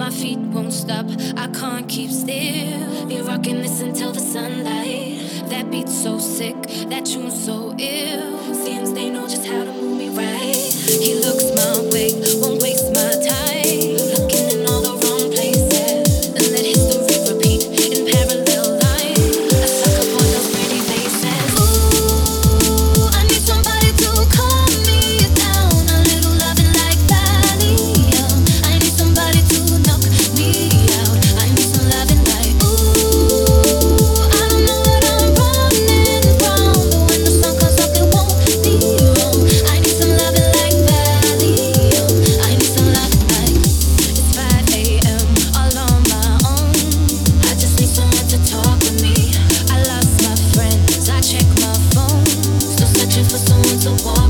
My feet won't stop, I can't keep still. Be rocking this until the sunlight. That beat's so sick, that tune's so the one